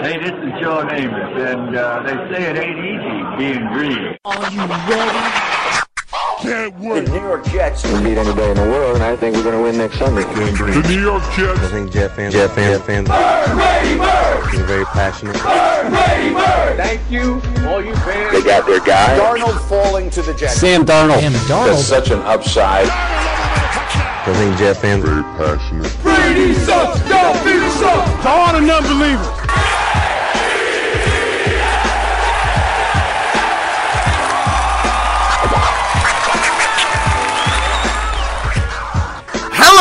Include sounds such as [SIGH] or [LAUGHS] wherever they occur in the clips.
Hey, this is Joe Namath, and uh, they say it ain't easy being green. Are you ready? Can't wait. The New York Jets can beat anybody in the world, and I think we're going to win next Sunday. The New York Jets. I think Jet fans, Jet fans, Jet fans, are very passionate. Thank you, all you fans. They got their guy. Darnold falling to the Jets. Sam Darnold. Damn it, That's such an upside. I think Jet fans, Very passionate. Brady sucks. Don't be sucks. To all the non-believers.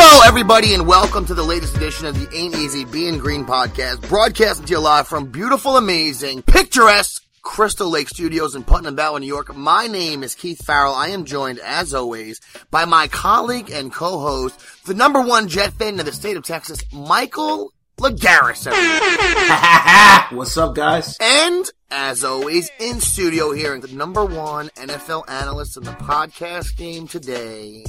Hello, everybody, and welcome to the latest edition of the Ain't Easy Being Green podcast, broadcasting to you live from beautiful, amazing, picturesque Crystal Lake Studios in Putnam Valley, New York. My name is Keith Farrell. I am joined, as always, by my colleague and co-host, the number one Jet fan in the state of Texas, Michael Lagaris. [LAUGHS] What's up, guys? And as always, in studio here, the number one NFL analyst in the podcast game today,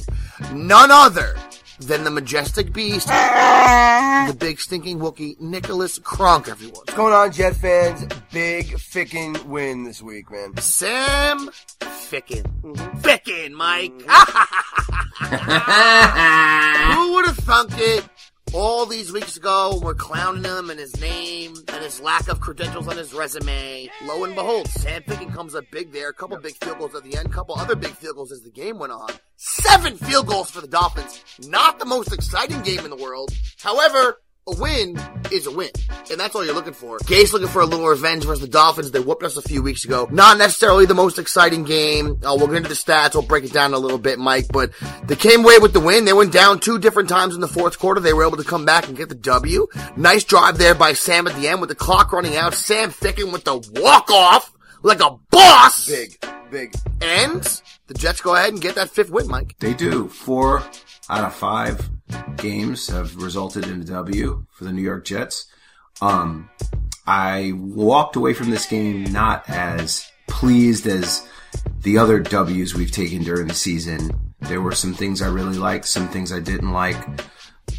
none other than the majestic beast, the big stinking Wookie, Nicholas Kronk, everyone. What's going on, Jet fans? Big fickin' win this week, man. Sam Ficken. Mm-hmm. Ficken, Mike. [LAUGHS] Who would have thunk it? All these weeks ago, we're clowning him and his name and his lack of credentials on his resume. Lo and behold, Sam Ficken comes up big there. A couple big field goals at the end, couple other big field goals as the game went on. Seven field goals for the Dolphins. Not the most exciting game in the world. However, a win is a win. And that's all you're looking for. Gase looking for a little revenge versus the Dolphins. They whooped us a few weeks ago. Not necessarily the most exciting game. Uh, we'll get into the stats. We'll break it down a little bit, Mike. But they came away with the win. They went down two different times in the fourth quarter. They were able to come back and get the W. Nice drive there by Sam at the end with the clock running out. Sam Ficken with the walk off like a boss. Big, big. And the Jets go ahead and get that fifth win, Mike. They do. Four out of five games have resulted in a W for the New York Jets. Um, I walked away from this game not as pleased as the other W's we've taken during the season. There were some things I really liked, some things I didn't like,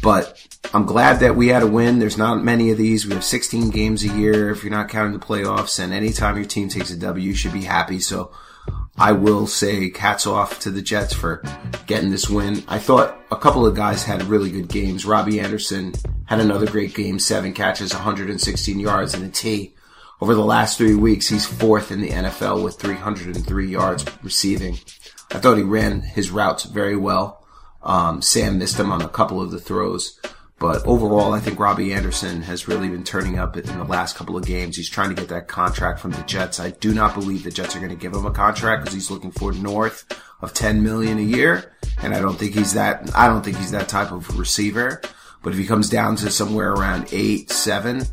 but I'm glad that we had a win. There's not many of these. We have 16 games a year if you're not counting the playoffs, and anytime your team takes a W, you should be happy. So I will say hats off to the Jets for getting this win. I thought a couple of guys had really good games. Robbie Anderson had another great game, seven catches, 116 yards, and a T. Over the last three weeks, he's fourth in the NFL with 303 yards receiving. I thought he ran his routes very well. Um, Sam missed him on a couple of the throws. But overall, I think Robbie Anderson has really been turning up in the last couple of games. He's trying to get that contract from the Jets. I do not believe the Jets are going to give him a contract because he's looking for north of 10 million a year. And I don't think he's that, I don't think he's that type of receiver. But if he comes down to somewhere around eight, seven,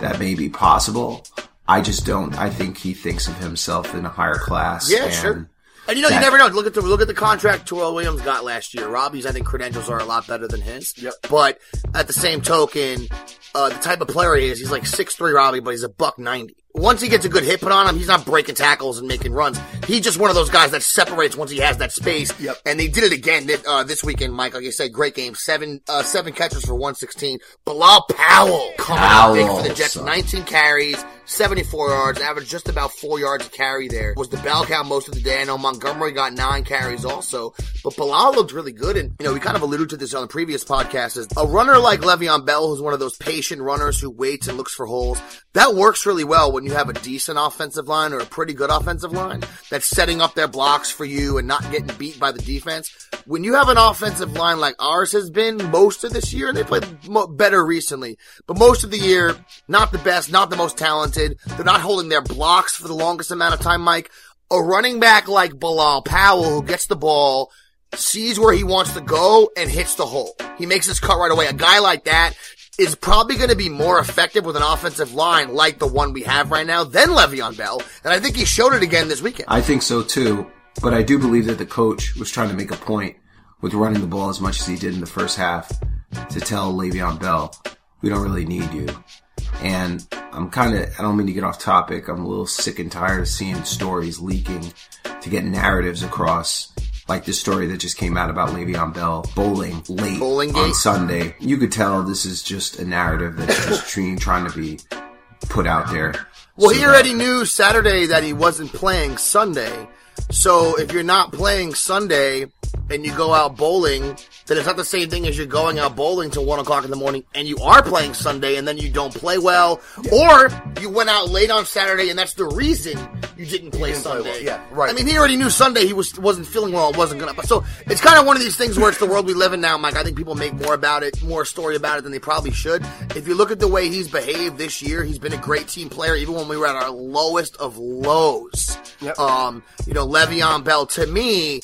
that may be possible. I just don't. I think he thinks of himself in a higher class. Yeah, and sure. And you know, you never know. Look at the look at the contract Tyrell Williams got last year. Robbie's, I think, credentials are a lot better than his. Yep. But at the same token, uh, the type of player he is, he's like six three Robbie, but he's a buck ninety. Once he gets a good hit put on him, he's not breaking tackles and making runs. He's just one of those guys that separates once he has that space. Yep. And they did it again this, uh, this weekend, Mike. Like I said, great game. Seven, uh, seven catches for 116. Bilal Powell coming out big for the Jets. son. 19 carries, 74 yards, averaged just about four yards a carry there. Was the bell cow most of the day. I know Montgomery got nine carries also, but Bilal looked really good. And, you know, we kind of alluded to this on the previous podcast is a runner like Le'Veon Bell, who's one of those patient runners who waits and looks for holes. That works really well when you have a decent offensive line or a pretty good offensive line that's setting up their blocks for you and not getting beat by the defense. When you have an offensive line like ours has been most of this year, and they played better recently, but most of the year, not the best, not the most talented. They're not holding their blocks for the longest amount of time, Mike. A running back like Bilal Powell who gets the ball, sees where he wants to go and hits the hole. He makes his cut right away. A guy like that is probably going to be more effective with an offensive line like the one we have right now than Le'Veon Bell. And I think he showed it again this weekend. I think so too, but I do believe that the coach was trying to make a point with running the ball as much as he did in the first half to tell Le'Veon Bell, we don't really need you. And I'm kind of, I don't mean to get off topic. I'm a little sick and tired of seeing stories leaking to get narratives across. Like the story that just came out about Le'Veon Bell bowling late Bowling on. Sunday. You could tell this is just a narrative that's just [LAUGHS] trying, trying to be put out there. Well, So he that- already knew Saturday that he wasn't playing Sunday. So if you're not playing Sunday and you go out bowling, then it's not the same thing as you're going out bowling till one o'clock in the morning and you are playing Sunday and then you don't play well, or you went out late on Saturday and that's the reason you didn't play didn't play Sunday. well. Yeah, right. I mean, he already knew Sunday he was wasn't feeling well, It wasn't gonna. So it's kind of one of these things where it's the world we live in now, Mike. I think people make more about it, more story about it than they probably should. If you look at the way he's behaved this year, he's been a great team player, even when we were at our lowest of lows. Yep. Um, you know, Le'Veon Bell to me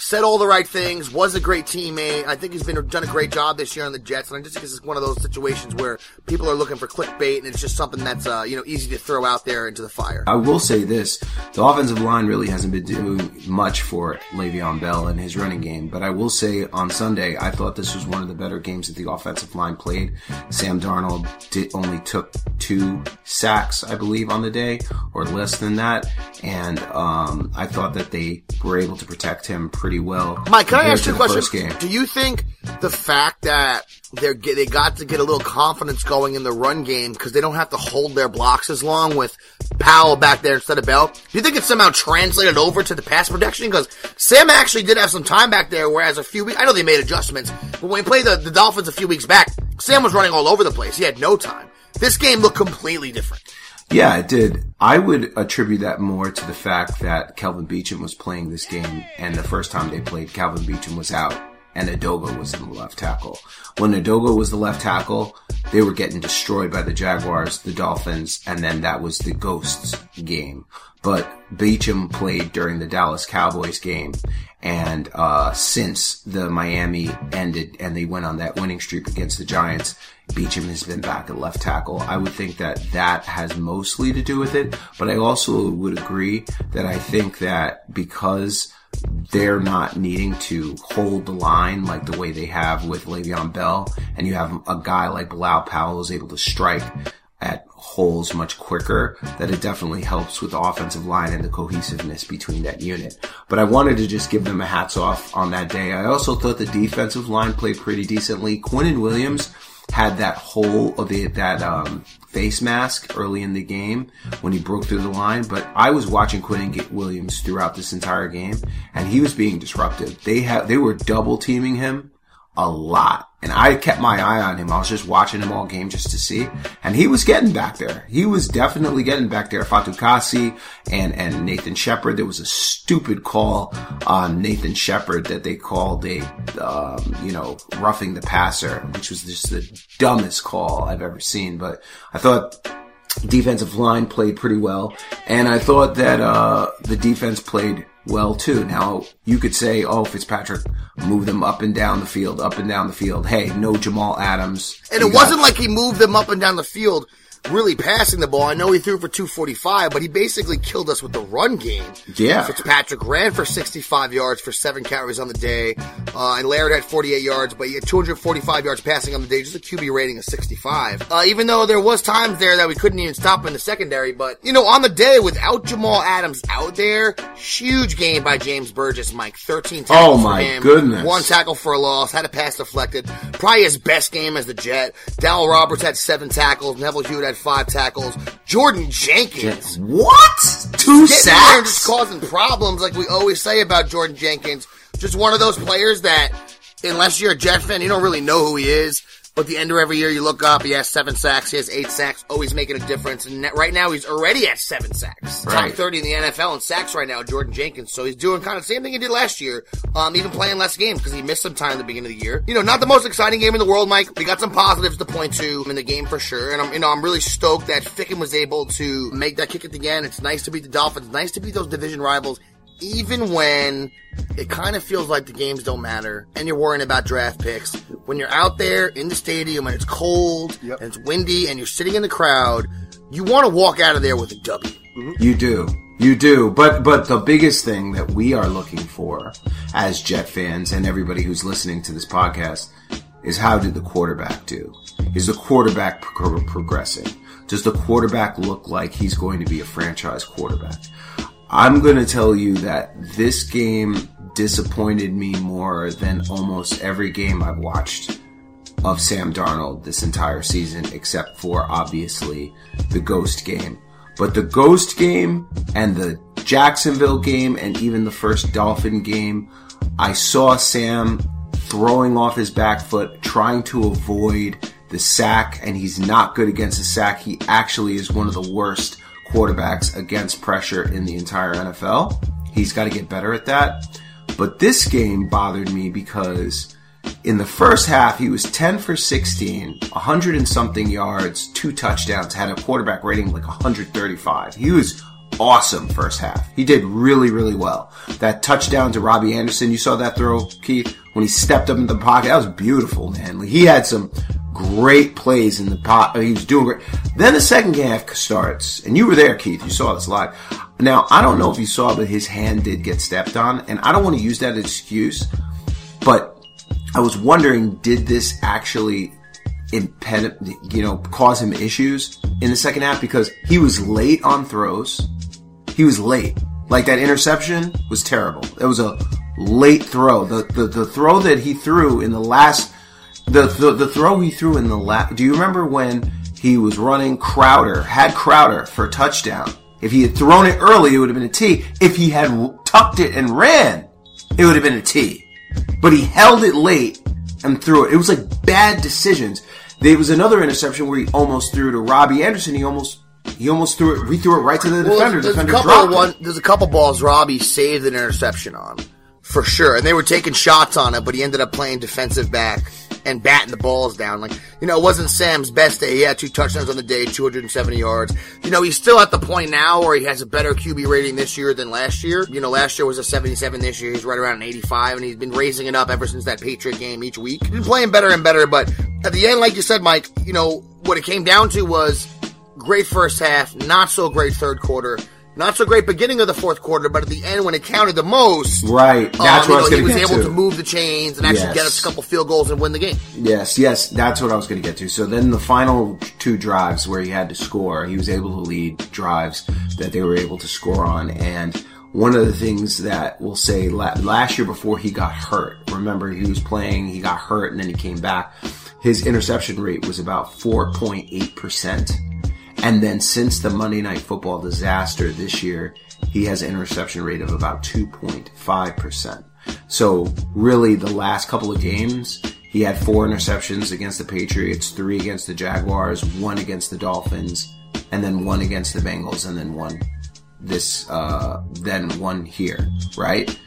said all the right things, was a great teammate. I think he's been done a great job this year on the Jets, and I just think this is one of those situations where people are looking for clickbait, and it's just something that's uh, you know easy to throw out there into the fire. I will say this: the offensive line really hasn't been doing much for Le'Veon Bell and his running game. But I will say on Sunday, I thought this was one of the better games that the offensive line played. Sam Darnold did, only took two sacks, I believe, on the day, or less than that, and um, I thought that they were able to protect him pretty well. Mike, can I ask you a question? Do you think the fact that they're they got to get a little confidence going in the run game because they don't have to hold their blocks as long with Powell back there instead of Bell? Do you think it somehow translated over to the pass protection? Because Sam actually did have some time back there, whereas a few weeks I know they made adjustments, but when we played the, the Dolphins a few weeks back, Sam was running all over the place. He had no time. This game looked completely different. Yeah, it did. I would attribute that more to the fact that Kelvin Beachum was playing this game, and the first time they played, Kelvin Beachum was out, and Edoga was in the left tackle. When Edoga was the left tackle, they were getting destroyed by the Jaguars, the Dolphins, and then that was the Ghosts game. But Beachum played during the Dallas Cowboys game, and uh, since the Miami ended and they went on that winning streak against the Giants, Beachum has been back at left tackle. I would think that that has mostly to do with it, but I also would agree that I think that because they're not needing to hold the line like the way they have with Le'Veon Bell, and you have a guy like Bilal Powell who's able to strike at holes much quicker, that it definitely helps with the offensive line and the cohesiveness between that unit. But I wanted to just give them a hats off on that day. I also thought the defensive line played pretty decently. Quinnen Williams had that hole of the, that um, face mask early in the game when he broke through the line. But I was watching Quinnen get Williams throughout this entire game, and he was being disruptive. They had they were double teaming him a lot. And I kept my eye on him. I was just watching him all game just to see. And he was getting back there. He was definitely getting back there. Fatukasi and, and Nathan Shepherd. There was a stupid call on Nathan Shepherd that they called a, um, you know, roughing the passer, which was just the dumbest call I've ever seen. But I thought defensive line played pretty well. And I thought that, uh, the defense played well too. Now you could say, oh, Fitzpatrick move them up and down the field, up and down the field. Hey, no Jamal Adams. And You it got- wasn't like he moved them up and down the field really passing the ball. I know he threw for 245, but he basically killed us with the run game. Yeah. Fitzpatrick ran for 65 yards for seven carries on the day, uh, and Laird had 48 yards, but he had 245 yards passing on the day, just a QB rating of 65. Uh, even though there was times there that we couldn't even stop in the secondary, but, you know, on the day without Jamal Adams out there, huge game by James Burgess, Mike. 13 tackles Oh, for my him. goodness. One tackle for a loss, had a pass deflected. Probably his best game as the Jet. Dal Roberts had seven tackles. Neville Hewitt had five tackles. Jordan Jenkins. What? Two sacks? just causing problems like we always say about Jordan Jenkins. Just one of those players that, unless you're a Jet fan, you don't really know who he is. But the end of every year, you look up, he has seven sacks, he has eight sacks, always making a difference. And right now, he's already at seven sacks. Top 30 in the NFL in sacks right now, Jordan Jenkins. So he's doing kind of the same thing he did last year, um, even playing less games because he missed some time at the beginning of the year. You know, not the most exciting game in the world, Mike. We got some positives to point to in the game for sure. And I'm, you know, I'm really stoked that Ficken was able to make that kick at the end. It's nice to beat the Dolphins, nice to beat those division rivals even when it kind of feels like the games don't matter and you're worrying about draft picks, when you're out there in the stadium and it's cold Yep. and it's windy and you're sitting in the crowd, you want to walk out of there with a W. Mm-hmm. You do. You do. But, but the biggest thing that we are looking for as Jet fans and everybody who's listening to this podcast is how did the quarterback do? Is the quarterback pro- progressing? Does the quarterback look like he's going to be a franchise quarterback? I'm going to tell you that this game disappointed me more than almost every game I've watched of Sam Darnold this entire season, except for obviously the ghost game. But the ghost game and the Jacksonville game and even the first Dolphin game, I saw Sam throwing off his back foot, trying to avoid the sack, and he's not good against the sack. He actually is one of the worst quarterbacks against pressure in the entire NFL. He's got to get better at that. But this game bothered me because in the first half, he was 10 for 16, 100 and something yards, two touchdowns, had a quarterback rating like 135. He was awesome first half. He did really, really well. That touchdown to Robbie Anderson, you saw that throw, Keith, when he stepped up in the pocket. That was beautiful, man. He had some great plays in the pot. He was doing great. Then the second half starts, and you were there, Keith. You saw this live. Now, I don't know if you saw, but his hand did get stepped on, and I don't want to use that excuse, but I was wondering, did this actually impede, you know, cause him issues in the second half? Because he was late on throws. He was late. Like that interception was terrible. It was a late throw. The, the, the throw that he threw in the last, the, the, the throw he threw in the last, do you remember when he was running Crowder, had Crowder for a touchdown? If he had thrown it early, it would have been a T. If he had tucked it and ran, it would have been a T but he held it late and threw it. It was like bad decisions. There was another interception where he almost threw to Robbie Anderson. He almost he almost threw it. He threw it right to the defender. There's, defender a couple dropped one, there's a couple balls Robbie saved an interception on, for sure. And they were taking shots on it, but he ended up playing defensive back and batting the balls down. Like, you know, it wasn't Sam's best day. He had two touchdowns on the day, 270 yards. You know, he's still at the point now where he has a better QB rating this year than last year. You know, last year was a 77. This year he's right around an 85, and he's been raising it up ever since that Patriot game each week. He's been playing better and better, but at the end, like you said, Mike, you know, what it came down to was great first half, not so great third quarter. Not so great beginning of the fourth quarter, but at the end when it counted the most, Right. That's um, what I was know, he going to was able to. to move the chains and actually Yes. get us a couple field goals and win the game. Yes, yes, that's what I was going to get to. So then the final two drives where he had to score, he was able to lead drives that they were able to score on. And one of the things that we'll say last year before he got hurt, remember he was playing, he got hurt and then he came back. His interception rate was about 4.8%. And then since the Monday Night Football disaster this year, he has an interception rate of about 2.5%. So really the last couple of games, he had four interceptions against the Patriots, three against the Jaguars, one against the Dolphins, and then one against the Bengals, and then one this, uh, then one here, right?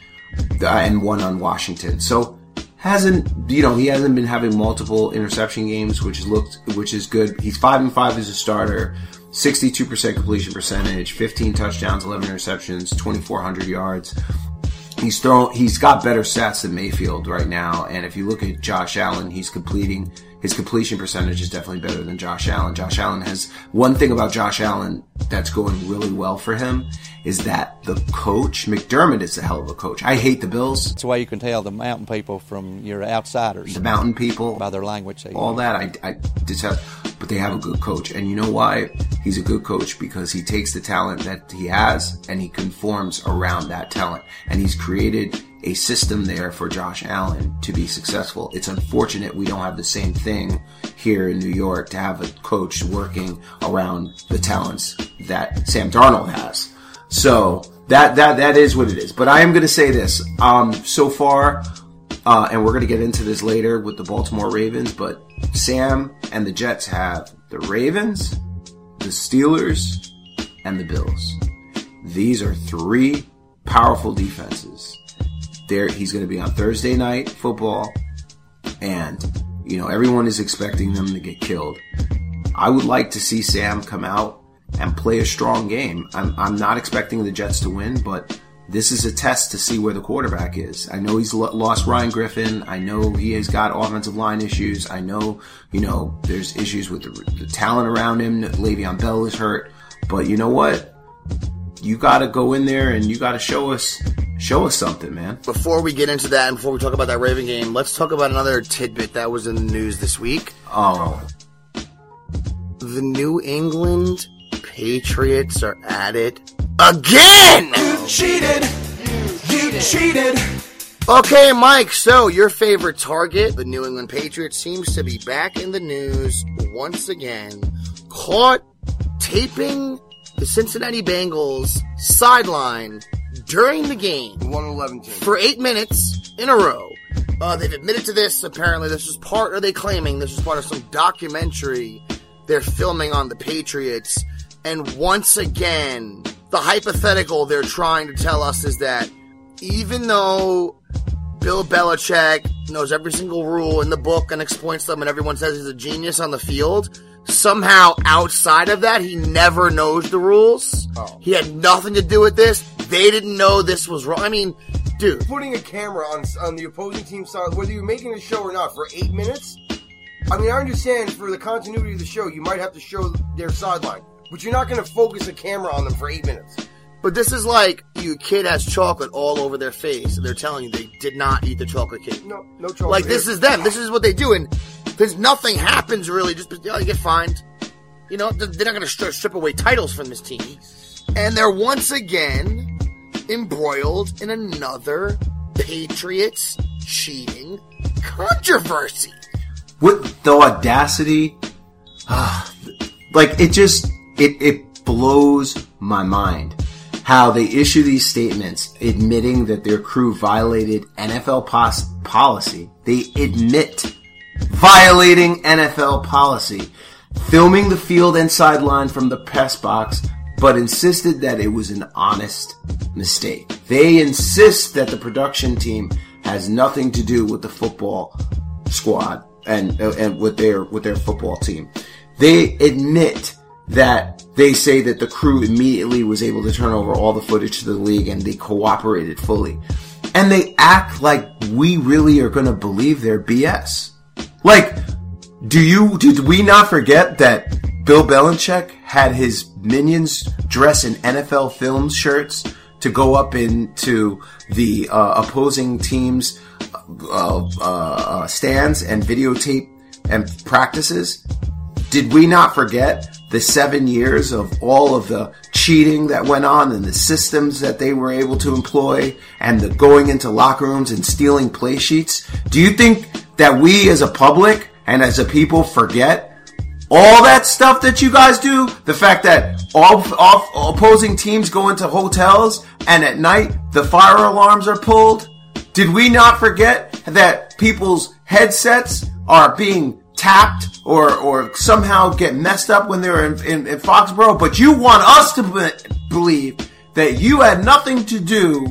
And one on Washington. So hasn't, you know, he hasn't been having multiple interception games, which looked, which is good. He's five and five as a starter. 62% completion percentage, 15 touchdowns, 11 interceptions, 2,400 yards. He's thrown, he's got better stats than Mayfield right now. And if you look at Josh Allen, he's completing, his completion percentage is definitely better than Josh Allen. Josh Allen has, one thing about Josh Allen that's going really well for him is that the coach, McDermott is a hell of a coach. I hate the Bills, That's the way you can tell the mountain people from your outsiders the mountain people, by their language. They all that. I, I detest, but they have a good coach. And you know why? He's a good coach because he takes the talent that he has and he conforms around that talent. And he's created a system there for Josh Allen to be successful. It's unfortunate we don't have the same thing here in New York to have a coach working around the talents that Sam Darnold has. So that, that, that is what it is. But I am going to say this. Um, so far, uh, and we're going to get into this later with the Baltimore Ravens, but Sam and the Jets have the Ravens, the Steelers, and the Bills. These are three powerful defenses. There, he's going to be on Thursday night football, and you know everyone is expecting them to get killed. I would like to see Sam come out and play a strong game. I'm, I'm not expecting the Jets to win, but this is a test to see where the quarterback is. I know he's lost Ryan Griffin. I know he has got offensive line issues. I know, you know, there's issues with the, the talent around him. Le'Veon Bell is hurt, but you know what? You got to go in there and you got to show us, show us something, man. Before we get into that and before we talk about that Raven game, let's talk about another tidbit that was in the news this week. Oh, The New England Patriots are at it again! cheated. You cheated. Okay, Mike, so your favorite target, the New England Patriots, seems to be back in the news once again. Caught taping the Cincinnati Bengals sideline during the game. 111 team. For eight minutes in a row. Uh, they've admitted to this. Apparently, this was part, or they claiming this was part of some documentary they're filming on the Patriots. And once again, the hypothetical they're trying to tell us is that even though Bill Belichick knows every single rule in the book and explains them, and everyone says he's a genius on the field, somehow outside of that, he never knows the rules. Oh. He had nothing to do with this. They didn't know this was wrong. I mean, dude. Putting a camera on on the opposing team side, whether you're making a show or not, for eight minutes. I mean, I understand for the continuity of the show, you might have to show their sideline, but you're not going to focus a camera on them for eight minutes. But this is like your kid has chocolate all over their face, and they're telling you they did not eat the chocolate cake. No, no chocolate. Like this is them. This is what they do, and because nothing happens really. Just you, know, you get fined. You know, they're not going to strip, strip away titles from this team, and they're once again embroiled in another Patriots cheating controversy. with the audacity ah, like it just it it blows my mind how they issue these statements admitting that their crew violated NFL pos- policy they admit violating NFL policy filming the field and sideline from the press box but insisted that it was an honest mistake they insist that the production team has nothing to do with the football squad and and with their with their football team. They admit that they say that the crew immediately was able to turn over all the footage to the league and they cooperated fully. And they act like we really are going to believe their BS. Like, do you did we not forget that Bill Belichick had his minions dress in NFL Films shirts to go up into the uh, opposing team's uh, uh, stands and videotape and practices? Did we not forget the seven years of all of the cheating that went on and the systems that they were able to employ and the going into locker rooms and stealing play sheets? Do you think that we as a public and as a people forget all that stuff that you guys do, the fact that all, all opposing teams go into hotels and at night the fire alarms are pulled, did we not forget that people's headsets are being tapped or, or somehow get messed up when they're in, in, in Foxborough? But you want us to be- believe that you had nothing to do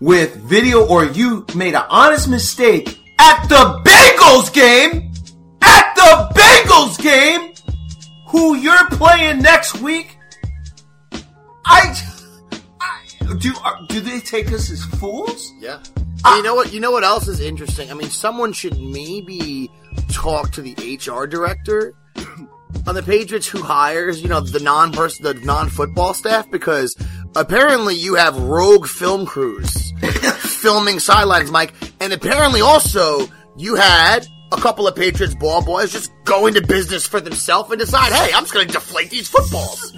with video or you made an honest mistake at the Bengals game, at the Bengals game, who you're playing next week. I, do. Uh, do they take us as fools? Yeah. You know what? You know what else is interesting? I mean, someone should maybe talk to the HR director on the Patriots who hires, you know, the non-person, the non-football staff, because apparently you have rogue film crews [LAUGHS] filming sidelines, Mike, and apparently also you had a couple of Patriots ball boys just go into business for themselves and decide, hey, I'm just going to deflate these footballs.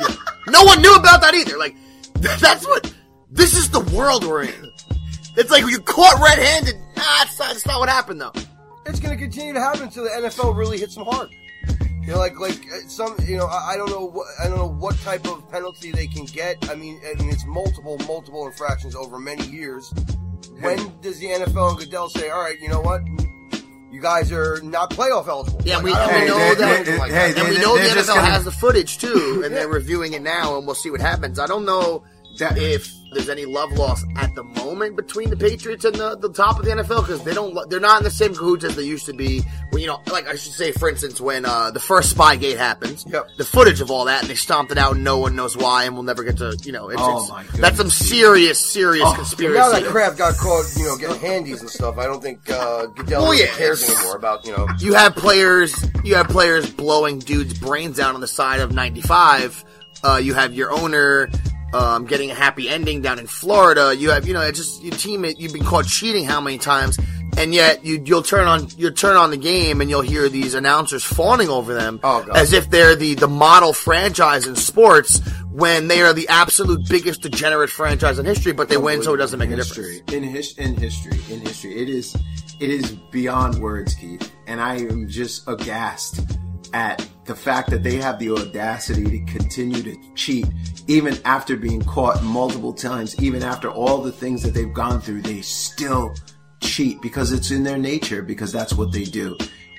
no one knew about that either. Like, that's what. This is the world we're in. It's like you caught red-handed. Nah, that's not, that's not what happened though. It's going to continue to happen until the NFL really hits them hard. You know, like like uh, some, you know, I, I don't know, what, I don't know what type of penalty they can get. I mean, I mean, it's multiple, multiple infractions over many years. When does the NFL and Goodell say, "All right, you know what, you guys are not playoff eligible"? Yeah, Like, we, I we know know anything that, like hey, that. and we know the NFL gonna- has the footage too, and they're reviewing it now, and we'll see what happens. I don't know that if there's any love lost at the moment between the Patriots and the, the top of the NFL because they don't they're not in the same cahoots as they used to be. When you know, like I should say, for instance, when uh, the first Spygate happened, Yep. the footage of all that, and they stomped it out, and no one knows why, and we'll never get to you know. It's, Oh, it's- my that's some serious, serious Oh, conspiracy. Now that Kraft got caught, you know, getting handies and stuff, I don't think uh, Goodell Oh, yeah, cares anymore about you know. you have players you have players blowing dudes brains out on the side of 95 uh, you have your owner um, getting a happy ending down in Florida you have you know it's just your team you've been caught cheating how many times and yet you you'll turn on you'll turn on the game and you'll hear these announcers fawning over them Oh, as if they're the the model franchise in sports when they are the absolute biggest degenerate franchise in history, but they win, so it doesn't make a history. difference. In his, in history, in history, it is it is beyond words, Keith, and I am just aghast at the fact that they have the audacity to continue to cheat even after being caught multiple times, even after all the things that they've gone through, they still cheat because it's in their nature, because that's what they do.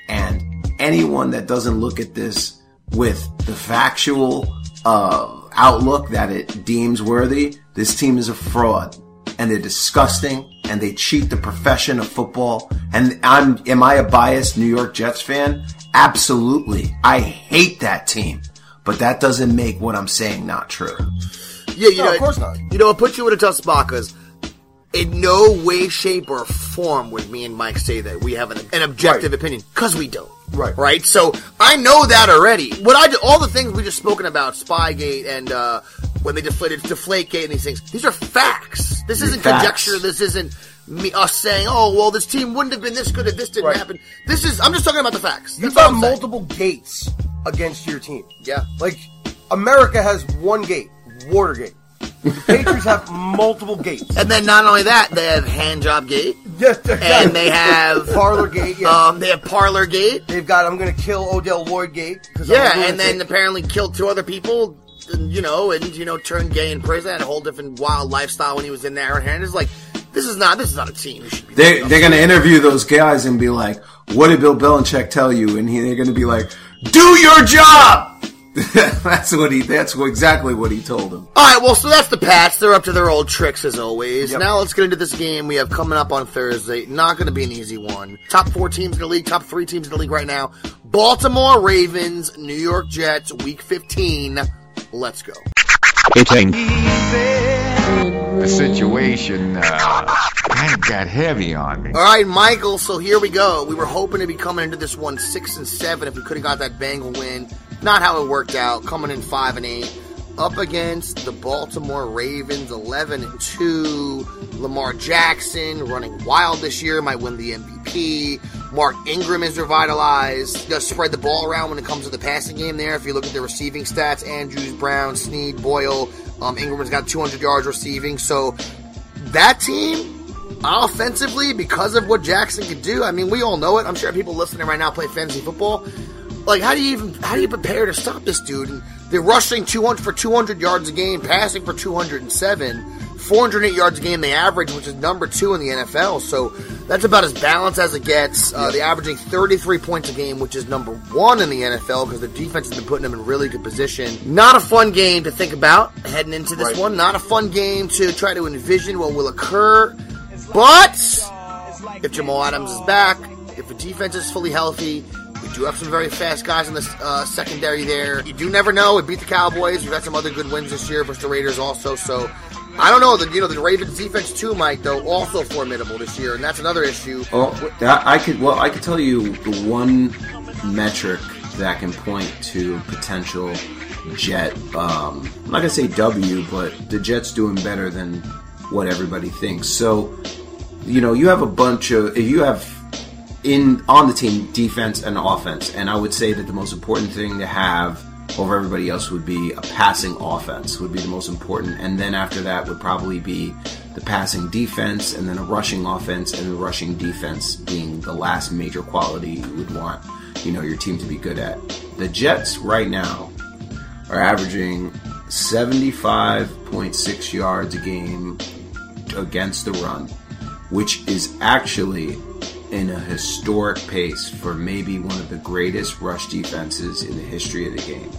And anyone that doesn't look at this with the factual uh, outlook that it deems worthy, this team is a fraud and they're disgusting and they cheat the profession of football. And I'm, am I a biased New York Jets fan? Absolutely. I hate that team, but that doesn't make what I'm saying not true. Yeah, you No, know, of course not. You know, it puts you in a tough spot because in no way, shape, or form would me and Mike say that we have an, an objective Right. opinion because we don't. Right. Right. So I know that already. What I do, all the things we just spoken about, Spygate and uh, when they deflated Deflategate and these things, these are facts. This isn't Facts. conjecture. This isn't me us saying, oh well, this team wouldn't have been this good if this didn't Right. happen. This is I'm just talking about the facts. You've got I'm saying. multiple gates against your team. Yeah. Like America has one gate, Watergate. The Patriots have multiple gates. And then not only that, they have hand job gate. Yes, and they have Parlor Gate. Yeah. Um, they have parlor gate. They've got I'm going to kill Odin Lloyd Gate. Yeah, and then apparently killed two other people. You know, and you know, turned gay in prison. Had a whole different wild lifestyle when he was in there. And it's like, this is not this is not a team. You should be They, they're going to interview those guys and be like, what did Bill Belichick tell you? And he, they're going to be like, do your job! [LAUGHS] that's what he, that's what, exactly what he told them. All right, well, so that's the Pats. They're up to their old tricks as always. Now let's get into this game we have coming up on Thursday. Not going to be an easy one. Top four teams in the league, top three teams in the league right now. Baltimore Ravens, New York Jets, Week 15. Let's go. Hitting. The situation uh, kind of got heavy on me. All right, Michael. So here we go. We were hoping to be coming into this one six and seven if we could have got that Bengal win. Not how it worked out. Coming in five and eight, up against the Baltimore Ravens, eleven and two. Lamar Jackson running wild this year, might win the MVP. Mark Ingram is revitalized. Does spread the ball around when it comes to the passing game. There, if you look at the receiving stats, Andrews, Brown, Snead, Boyle. Um, Ingram's got 200 yards receiving. So that team offensively because of what Jackson could do. I mean, we all know it. I'm sure people listening right now play fantasy football. Like, how do you even how do you prepare to stop this dude? And they're rushing 200 for 200 yards a game, passing for 207, 408 yards a game they average, which is number two in the NFL. So that's about as balanced as it gets. Uh, They're averaging 33 points a game, which is number one in the NFL because the defense has been putting them in really good position. Not a fun game to think about heading into this Right. one. Not a fun game to try to envision what will occur. But if Jamal Adams is back, if the defense is fully healthy, do have some very fast guys in the uh, secondary there. You do never know. We beat the Cowboys. We've had some other good wins this year versus the Raiders also. So I don't know. The, you know the Ravens defense too, Mike. Though also formidable this year, and that's another issue. Oh, that, I could. Well, I could tell you the one metric that can point to potential Jet. Um, I'm not gonna say W, but the Jets doing better than what everybody thinks. So, you know, you have a bunch of if you have in on the team defense and offense, and I would say that the most important thing to have over everybody else would be a passing offense would be the most important, and then after that would probably be the passing defense, and then a rushing offense, and the rushing defense being the last major quality you would want, you know, your team to be good at. The Jets right now are averaging 75.6 yards a game against the run, which is actually in a historic pace for maybe one of the greatest rush defenses in the history of the game.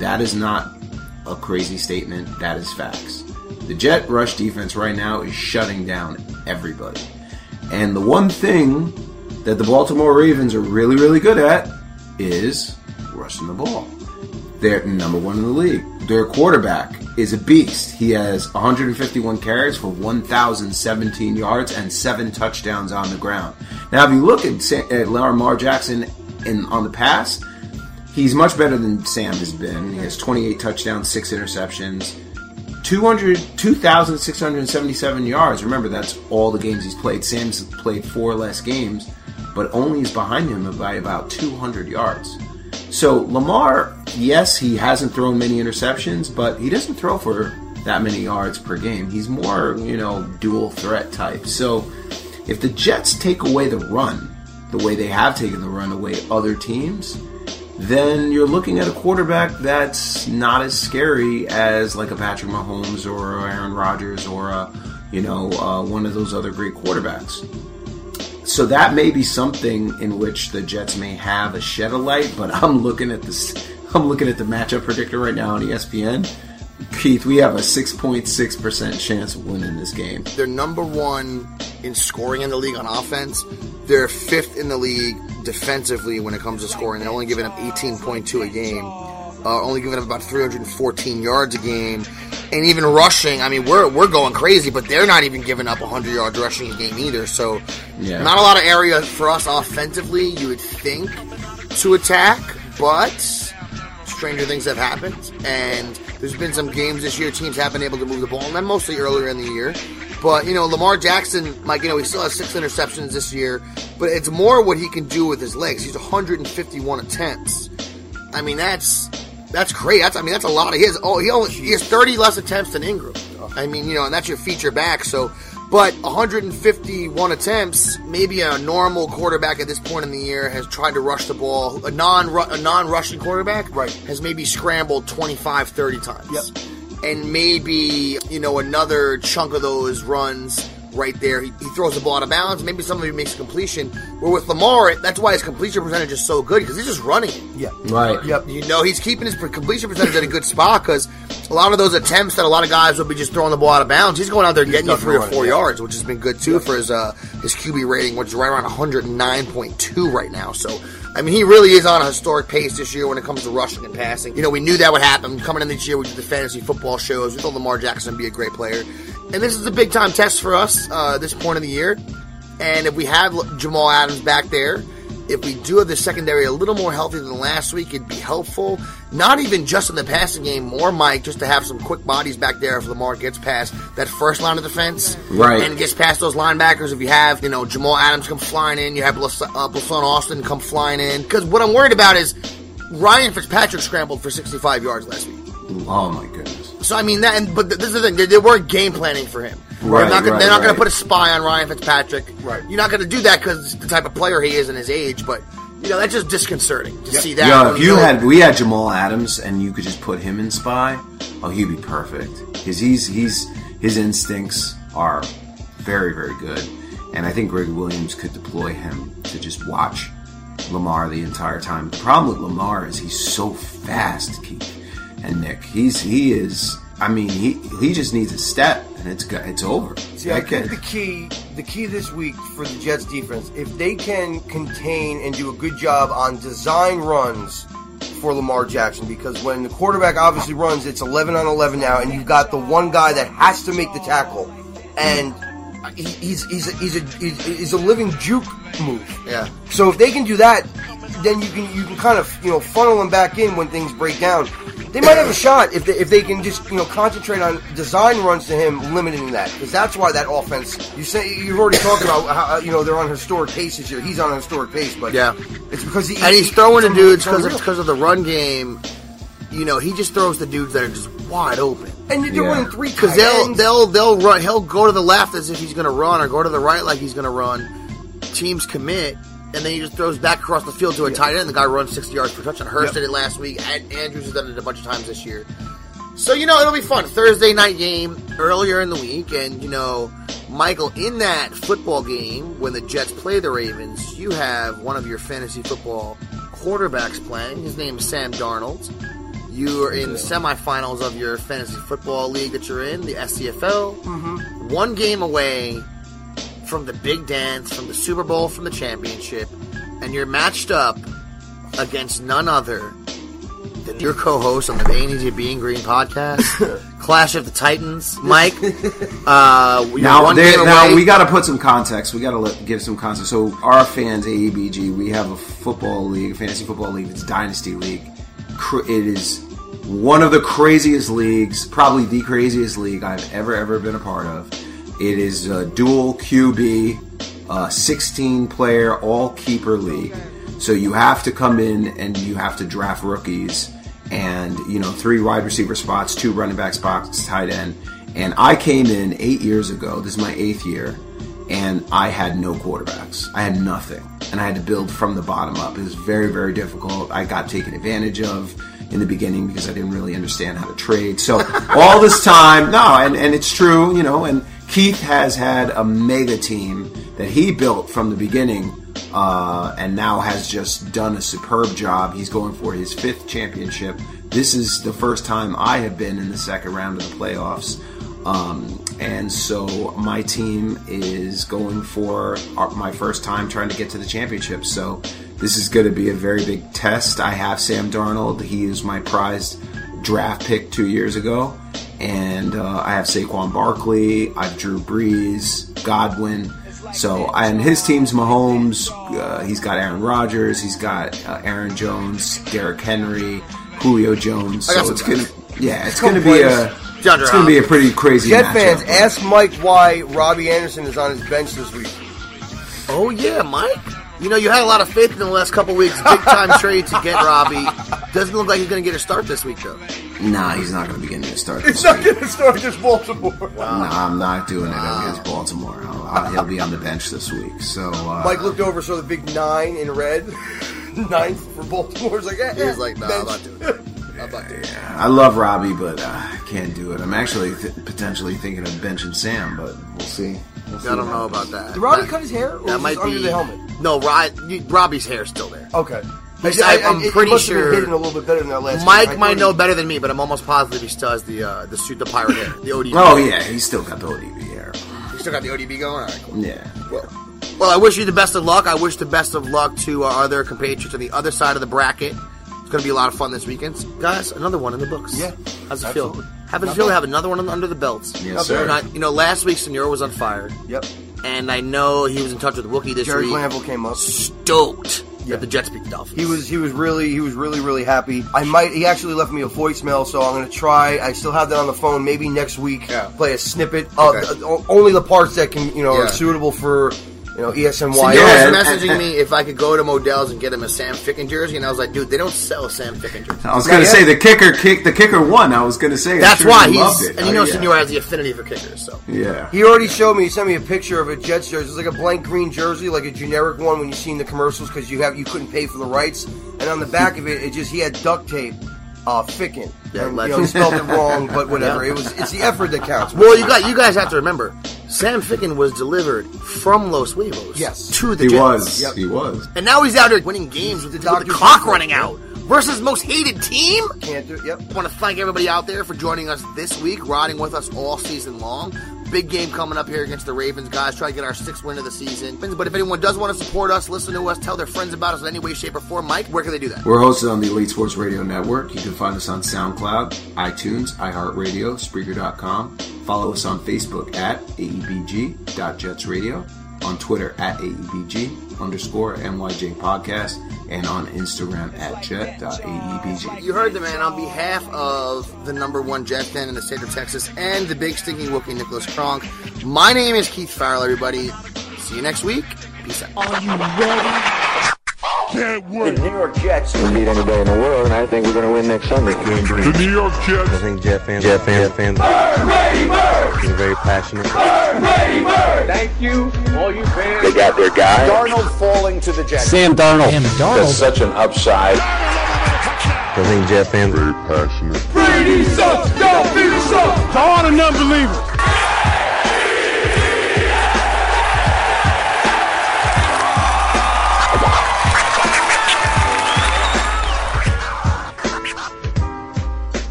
That is not a crazy statement, that is facts. The Jet rush defense right now is shutting down everybody. And the one thing that the Baltimore Ravens are really, really good at is rushing the ball. They're number one in the league. Their quarterback is a beast. He has 151 carries for 1,017 yards and seven touchdowns on the ground. Now, if you look at, Sa- at Lamar Jackson in on the pass, he's much better than Sam has been. He has 28 touchdowns, six interceptions, 200, 2,677 yards. Remember, that's all the games he's played. Sam's played four less games, but only is behind him by about 200 yards. So Lamar, yes, he hasn't thrown many interceptions, but he doesn't throw for that many yards per game. He's more, you know, dual threat type. So if the Jets take away the run, the way they have taken the run away other teams, then you're looking at a quarterback that's not as scary as like a Patrick Mahomes or Aaron Rodgers or a, you know, uh, one of those other great quarterbacks. So that may be something in which the Jets may have a shed of light, but [LAUGHS] I'm looking at this. I'm looking at the matchup predictor right now on ESPN. Keith, we have a 6.6% chance of winning this game. They're number one in scoring in the league on offense. They're fifth in the league defensively when it comes to scoring. They're only giving up 18.2 a game. Uh, only giving up about 314 yards a game, and even rushing. I mean, we're we're going crazy, but they're not even giving up 100 yards rushing a game either. So, Yeah. not a lot of area for us offensively. You would think to attack, but stranger things have happened, and there's been some games this year teams have been able to move the ball, and then mostly earlier in the year. But you know, Lamar Jackson, like you know, he still has six interceptions this year, but it's more what he can do with his legs. He's 151 attempts. I mean, that's that's great. That's I mean, that's a lot. He has oh, he only he has 30 less attempts than Ingram. Oh. I mean, you know, and that's your feature back. So, but 151 attempts, maybe a normal quarterback at this point in the year has tried to rush the ball. A non a non rushing quarterback, Right. has maybe scrambled 25, 30 times. Yep. And maybe you know another chunk of those runs right there. He, he throws the ball out of bounds. Maybe some of it makes a completion. Where with Lamar, that's why his completion percentage is so good because he's just running it. Yeah. Right. Yep. You know, he's keeping his completion percentage at a good spot because a lot of those attempts that a lot of guys will be just throwing the ball out of bounds. He's going out there getting you ducking three or four yeah. yards, which has been good too for his uh, his QB rating, which is right around 109.2 right now. So, I mean, he really is on a historic pace this year when it comes to rushing and passing. You know, we knew that would happen coming in this year. We did the fantasy football shows. We thought Lamar Jackson would be a great player, and this is a big time test for us uh, this point of the year. And if we have Jamal Adams back there, if we do have the secondary a little more healthy than last week, it'd be helpful. Not even just in the passing game, more Mike, just to have some quick bodies back there if Lamar gets past that first line of defense. Right. And gets past those linebackers. If you have, you know, Jamal Adams come flying in, you have Blas- uh, Austin come flying in. Because what I'm worried about is Ryan Fitzpatrick scrambled for 65 yards last week. Oh my goodness. So I mean that, and, but this is the thing: they, they weren't game planning for him. Right, they're not, gonna, right, they're not going to put a spy on Ryan Fitzpatrick. Right. You're not going to do that because the type of player he is and his age. But you know that's just disconcerting to see that. Yo, if you had we had Jamal Adams and you could just put him in spy, oh, he'd be perfect because he's he's his instincts are very very good, and I think Gregg Williams could deploy him to just watch Lamar the entire time. The problem with Lamar is he's so fast, Keith and Nick. He's he is. I mean, he he just needs a step and it's it's over. See, I think the key, the key this week for the Jets defense, if they can contain and do a good job on design runs for Lamar Jackson, because when the quarterback obviously runs, it's 11 on 11 now, and you've got the one guy that has to make the tackle, and he, he's he's a, he's a he's a living juke move. yeah. So if they can do that, then you can you can kind of you know funnel them back in when things break down. They might have a shot if they, if they can just you know concentrate on design runs to him, limiting that because that's why that offense. You say you've already talked about how you know they're on historic pace this year. He's on a historic pace, but Yeah. it's because he and he's he- throwing to it's dudes because it's because of the run game. You know, he just throws the dudes that are just wide open. and you're Yeah. running three Because they'll they'll they'll run. He'll go to the left as if he's going to run, or go to the right like he's going to run. Teams commit, and then he just throws back across the field to a tight end. And the guy runs sixty yards per touchdown. Hurst Yep. did it last week. Ad- Andrews has done it a bunch of times this year. So you know it'll be fun. Thursday night game earlier in the week, and you know, Michael, in that football game when the Jets play the Ravens, you have one of your fantasy football quarterbacks playing. His name is Sam Darnold. You are in the semifinals of your fantasy football league that you're in, the SCFL. Mm-hmm. One game away from the big dance, from the Super Bowl, from the championship, and you're matched up against none other than your co-host on the They Need to Be in Green podcast, [LAUGHS] Clash of the Titans, Mike. [LAUGHS] Uh, Now, there, now we got to put some context. We got to give some context. So, our fans, AEBG, we have a football league, a fantasy football league. It's Dynasty League. It is one of the craziest leagues, probably the craziest league I've ever ever been a part of. It is a dual QB, uh, 16 player all keeper league. So you have to come in and you have to draft rookies and, you know, three wide receiver spots, two running back spots, tight end. And I came in eight years ago. This is my eighth year. And I had no quarterbacks. I had nothing. And I had to build from the bottom up. It was very, very difficult. I got taken advantage of in the beginning because I didn't really understand how to trade. So [LAUGHS] all this time, no, and, and it's true, you know, and Keith has had a mega team that he built from the beginning uh, and now has just done a superb job. He's going for his fifth championship. This is the first time I have been in the second round of the playoffs. Um, and so my team is going for our, my first time trying to get to the championship. So this is going to be a very big test. I have Sam Darnold. He is my prized draft pick two years ago. And uh, I have Saquon Barkley. I have Drew Brees, Godwin. So, and his team's Mahomes. Uh, he's got Aaron Rodgers. He's got uh, Aaron Jones, Derrick Henry, Julio Jones. I So it's guys. gonna, yeah, it's gonna be a, DeAndre it's gonna be a pretty crazy. Jet matchup. fans, ask Mike why Robbie Anderson is on his bench this week. Oh yeah, Mike. You know you had a lot of faith in the last couple weeks. Big time [LAUGHS] trade to get Robbie. Doesn't look like he's going to get a start this week though. Nah, he's not gonna be getting a start. [LAUGHS] He's This not week. going to start against Baltimore. Nah, I'm not doing it against Baltimore. I'll, I'll, he'll be on the bench this week. So uh, Mike looked over, saw the big nine in red. [LAUGHS] Nine for Baltimore. He's like, eh, He was eh, like, "Nah, I'm not bench." doing it. I'm not doing it." [LAUGHS] I love Robbie, but uh, I can't do it. I'm actually th- potentially thinking of benching Sam, but we'll see. We'll see I don't know happens. about that. Did Robbie That- cut his hair? Or That was might it under be the helmet? No, Ro- you- Robbie's hair's still there. Okay. He's- I- I- I- I'm it pretty been sure- a little bit better than that last Mike. I might know better than me, but I'm almost positive he still has the uh, the suit, the pirate hair, the ODB. Oh yeah, he's still got the ODB hair. he still got the ODB going. All right, cool. Yeah. Well, well, I wish you the best of luck. I wish the best of luck to our other compatriots on the other side of the bracket. It's going to be a lot of fun this weekend, guys. Another one in the books. Yeah, how's it absolutely. feel? How does it feel to have another one under the belts? Yes, sir. I- you know, last week Senor was on fire, Yep. and I know he was in touch with Wookie this Jerry week. Glanville came up. Stoked Yeah. that the Jets beat the Dolphins. He was he was really he was really really happy. I might he actually left me a voicemail, so I'm gonna try. I still have that on the phone. Maybe next week Yeah. play a snippet. of Okay. o- only the parts that can you know Yeah. are suitable for you know ESNY. Senor Yeah, was messaging and- me if I could go to Modell's and get him a Sam Ficken jersey, and I was like, dude, they don't sell Sam Ficken jerseys. I was gonna Not say yet. the kicker kick the kicker won. I was gonna say That's sure why he loved he's it. and you Oh, know yeah. Senor has the affinity for kickers, so Yeah. He already showed me. He sent me a picture of a Jets jersey. It's like a blank green jersey, like a generic one when you see in the commercials because you have you couldn't pay for the rights. And on the back of it, it just he had duct tape, uh, Ficken. Yeah, and, you know, he spelled it [LAUGHS] wrong, but whatever. Yeah. It was it's the effort that counts. Well, you got you guys have to remember, Sam Ficken was delivered from Los Huevos Yes. to the He Jets. was. Yep. He was. and now he's out there winning games with the, The with the clock running out versus most hated team. Can't do. It. Yep. I want to thank everybody out there for joining us this week, riding with us all season long. Big game coming up here against the Ravens, guys. Try to get our sixth win of the season. But if anyone does want to support us, listen to us, tell their friends about us in any way, shape, or form, Mike, where can they do that? We're hosted on the Elite Sports Radio Network. You can find us on SoundCloud, iTunes, iHeartRadio, Spreaker.com. Follow us on Facebook at aebg.jetsradio, on Twitter at aebg underscore NYJ podcast, and on Instagram at jet.aebg. You heard the man on behalf of the number one Jet fan in the state of Texas and the big stinky Wookie Nicholas Kronk. My name is Keith Farrell, everybody. See you next week. Peace out. Can't The wait. New York Jets We beat anybody in the world, and I think we're going to win next Sunday. The New York Jets. I think Jet fans, Jet fans, Jet fans very passionate. Thank you, all you fans. They got their guy. Darnold falling to the Jets. Sam Darnold. Sam Darnold. That's such an upside. I think Jeff fans very passionate. Brady sucks. Don't be sucks. To all the non-believers.